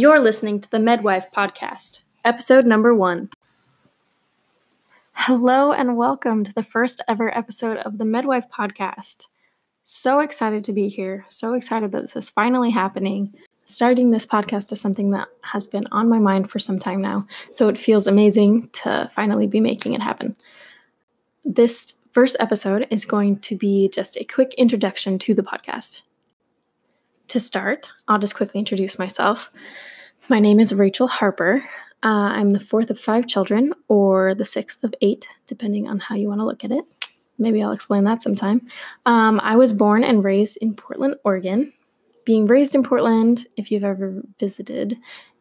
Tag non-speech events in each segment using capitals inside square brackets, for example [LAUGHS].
You're listening to the Med Wife Podcast, episode number one. Hello, and welcome to the first ever episode of the Med Wife Podcast. So excited to be here. So excited that this is finally happening. Starting this podcast is something that has been on my mind for some time now, so it feels amazing to finally be making it happen. This first episode is going to be just a quick introduction to the podcast. To start, I'll just quickly introduce myself. My name is Rachael Harper. Uh, I'm the fourth of five children, or the sixth of eight, depending on how you want to look at it. Maybe I'll explain that sometime. Um, I was born and raised in Portland, Oregon. Being raised in Portland, if you've ever visited,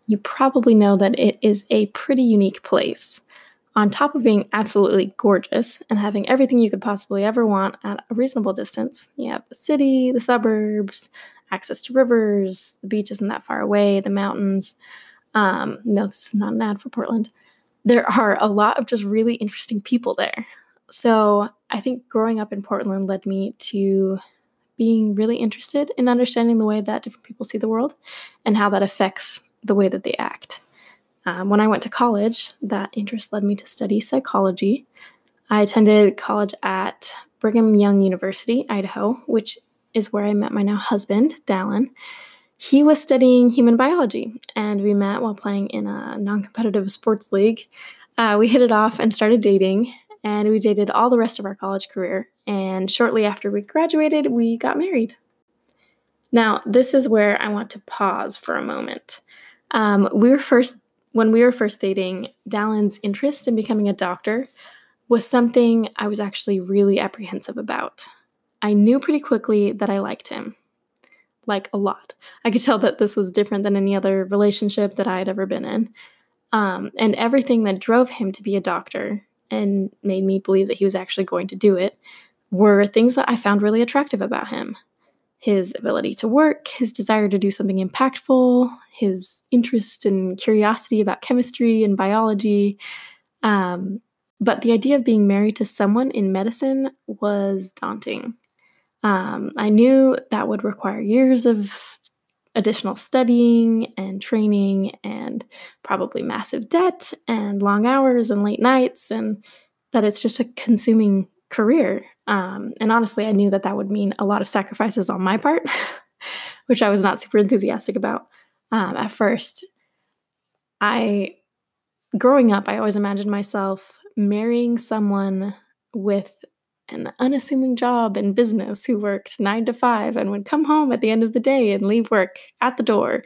you probably know that it is a pretty unique place. On top of being absolutely gorgeous and having everything you could possibly ever want at a reasonable distance, you have the city, the suburbs, access to rivers, the beach isn't that far away, the mountains. Um, no, this is not an ad for Portland. There are a lot of just really interesting people there. So I think growing up in Portland led me to being really interested in understanding the way that different people see the world and how that affects the way that they act. Um, when I went to college, that interest led me to study psychology. I attended college at Brigham Young University, Idaho, which is where I met my now husband, Dallin. He was studying human biology, and we met while playing in a non competitive sports league. Uh, we hit it off and started dating, and we dated all the rest of our college career. And shortly after we graduated, we got married. Now, this is where I want to pause for a moment. Um, we were first, when we were first dating, Dallin's interest in becoming a doctor was something I was actually really apprehensive about. I knew pretty quickly that I liked him. Like a lot. I could tell that this was different than any other relationship that I had ever been in. Um, and everything that drove him to be a doctor and made me believe that he was actually going to do it were things that I found really attractive about him his ability to work, his desire to do something impactful, his interest and curiosity about chemistry and biology. Um, but the idea of being married to someone in medicine was daunting. Um, I knew that would require years of additional studying and training and probably massive debt and long hours and late nights, and that it's just a consuming career. Um, and honestly, I knew that that would mean a lot of sacrifices on my part, [LAUGHS] which I was not super enthusiastic about um, at first. I, growing up, I always imagined myself marrying someone with an unassuming job in business who worked nine to five and would come home at the end of the day and leave work at the door.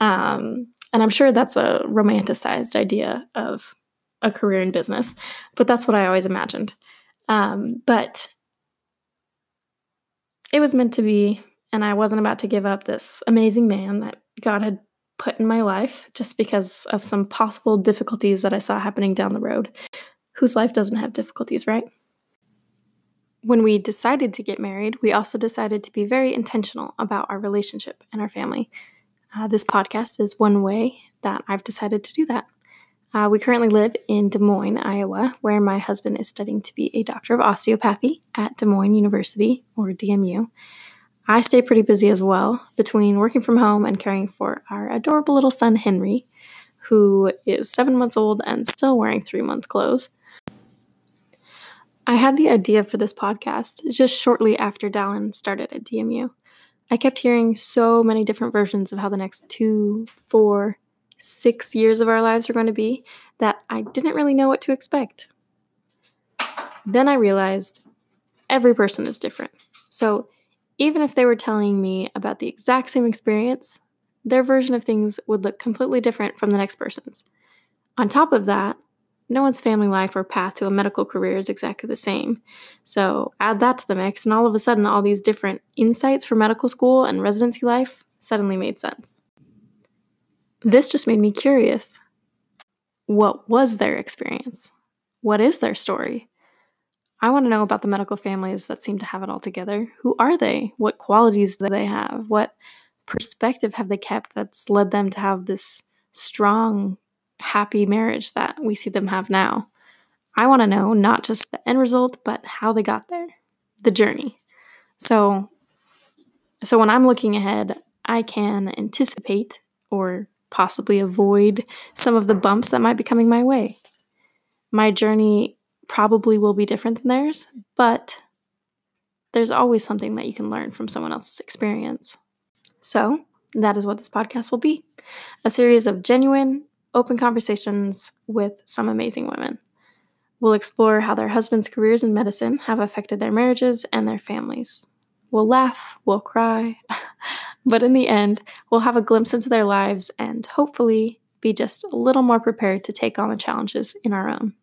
Um, and I'm sure that's a romanticized idea of a career in business, but that's what I always imagined. Um, but it was meant to be, and I wasn't about to give up this amazing man that God had put in my life just because of some possible difficulties that I saw happening down the road. Whose life doesn't have difficulties, right? When we decided to get married, we also decided to be very intentional about our relationship and our family. Uh, this podcast is one way that I've decided to do that. Uh, we currently live in Des Moines, Iowa, where my husband is studying to be a doctor of osteopathy at Des Moines University, or DMU. I stay pretty busy as well between working from home and caring for our adorable little son, Henry, who is seven months old and still wearing three month clothes. I had the idea for this podcast just shortly after Dallin started at DMU. I kept hearing so many different versions of how the next two, four, six years of our lives were going to be that I didn't really know what to expect. Then I realized every person is different. So even if they were telling me about the exact same experience, their version of things would look completely different from the next person's. On top of that, no one's family life or path to a medical career is exactly the same. So add that to the mix, and all of a sudden, all these different insights for medical school and residency life suddenly made sense. This just made me curious. What was their experience? What is their story? I want to know about the medical families that seem to have it all together. Who are they? What qualities do they have? What perspective have they kept that's led them to have this strong happy marriage that we see them have now. I want to know not just the end result, but how they got there, the journey. So, so when I'm looking ahead, I can anticipate or possibly avoid some of the bumps that might be coming my way. My journey probably will be different than theirs, but there's always something that you can learn from someone else's experience. So, that is what this podcast will be a series of genuine, open conversations with some amazing women. We'll explore how their husbands' careers in medicine have affected their marriages and their families. We'll laugh, we'll cry, [LAUGHS] but in the end, we'll have a glimpse into their lives and hopefully be just a little more prepared to take on the challenges in our own.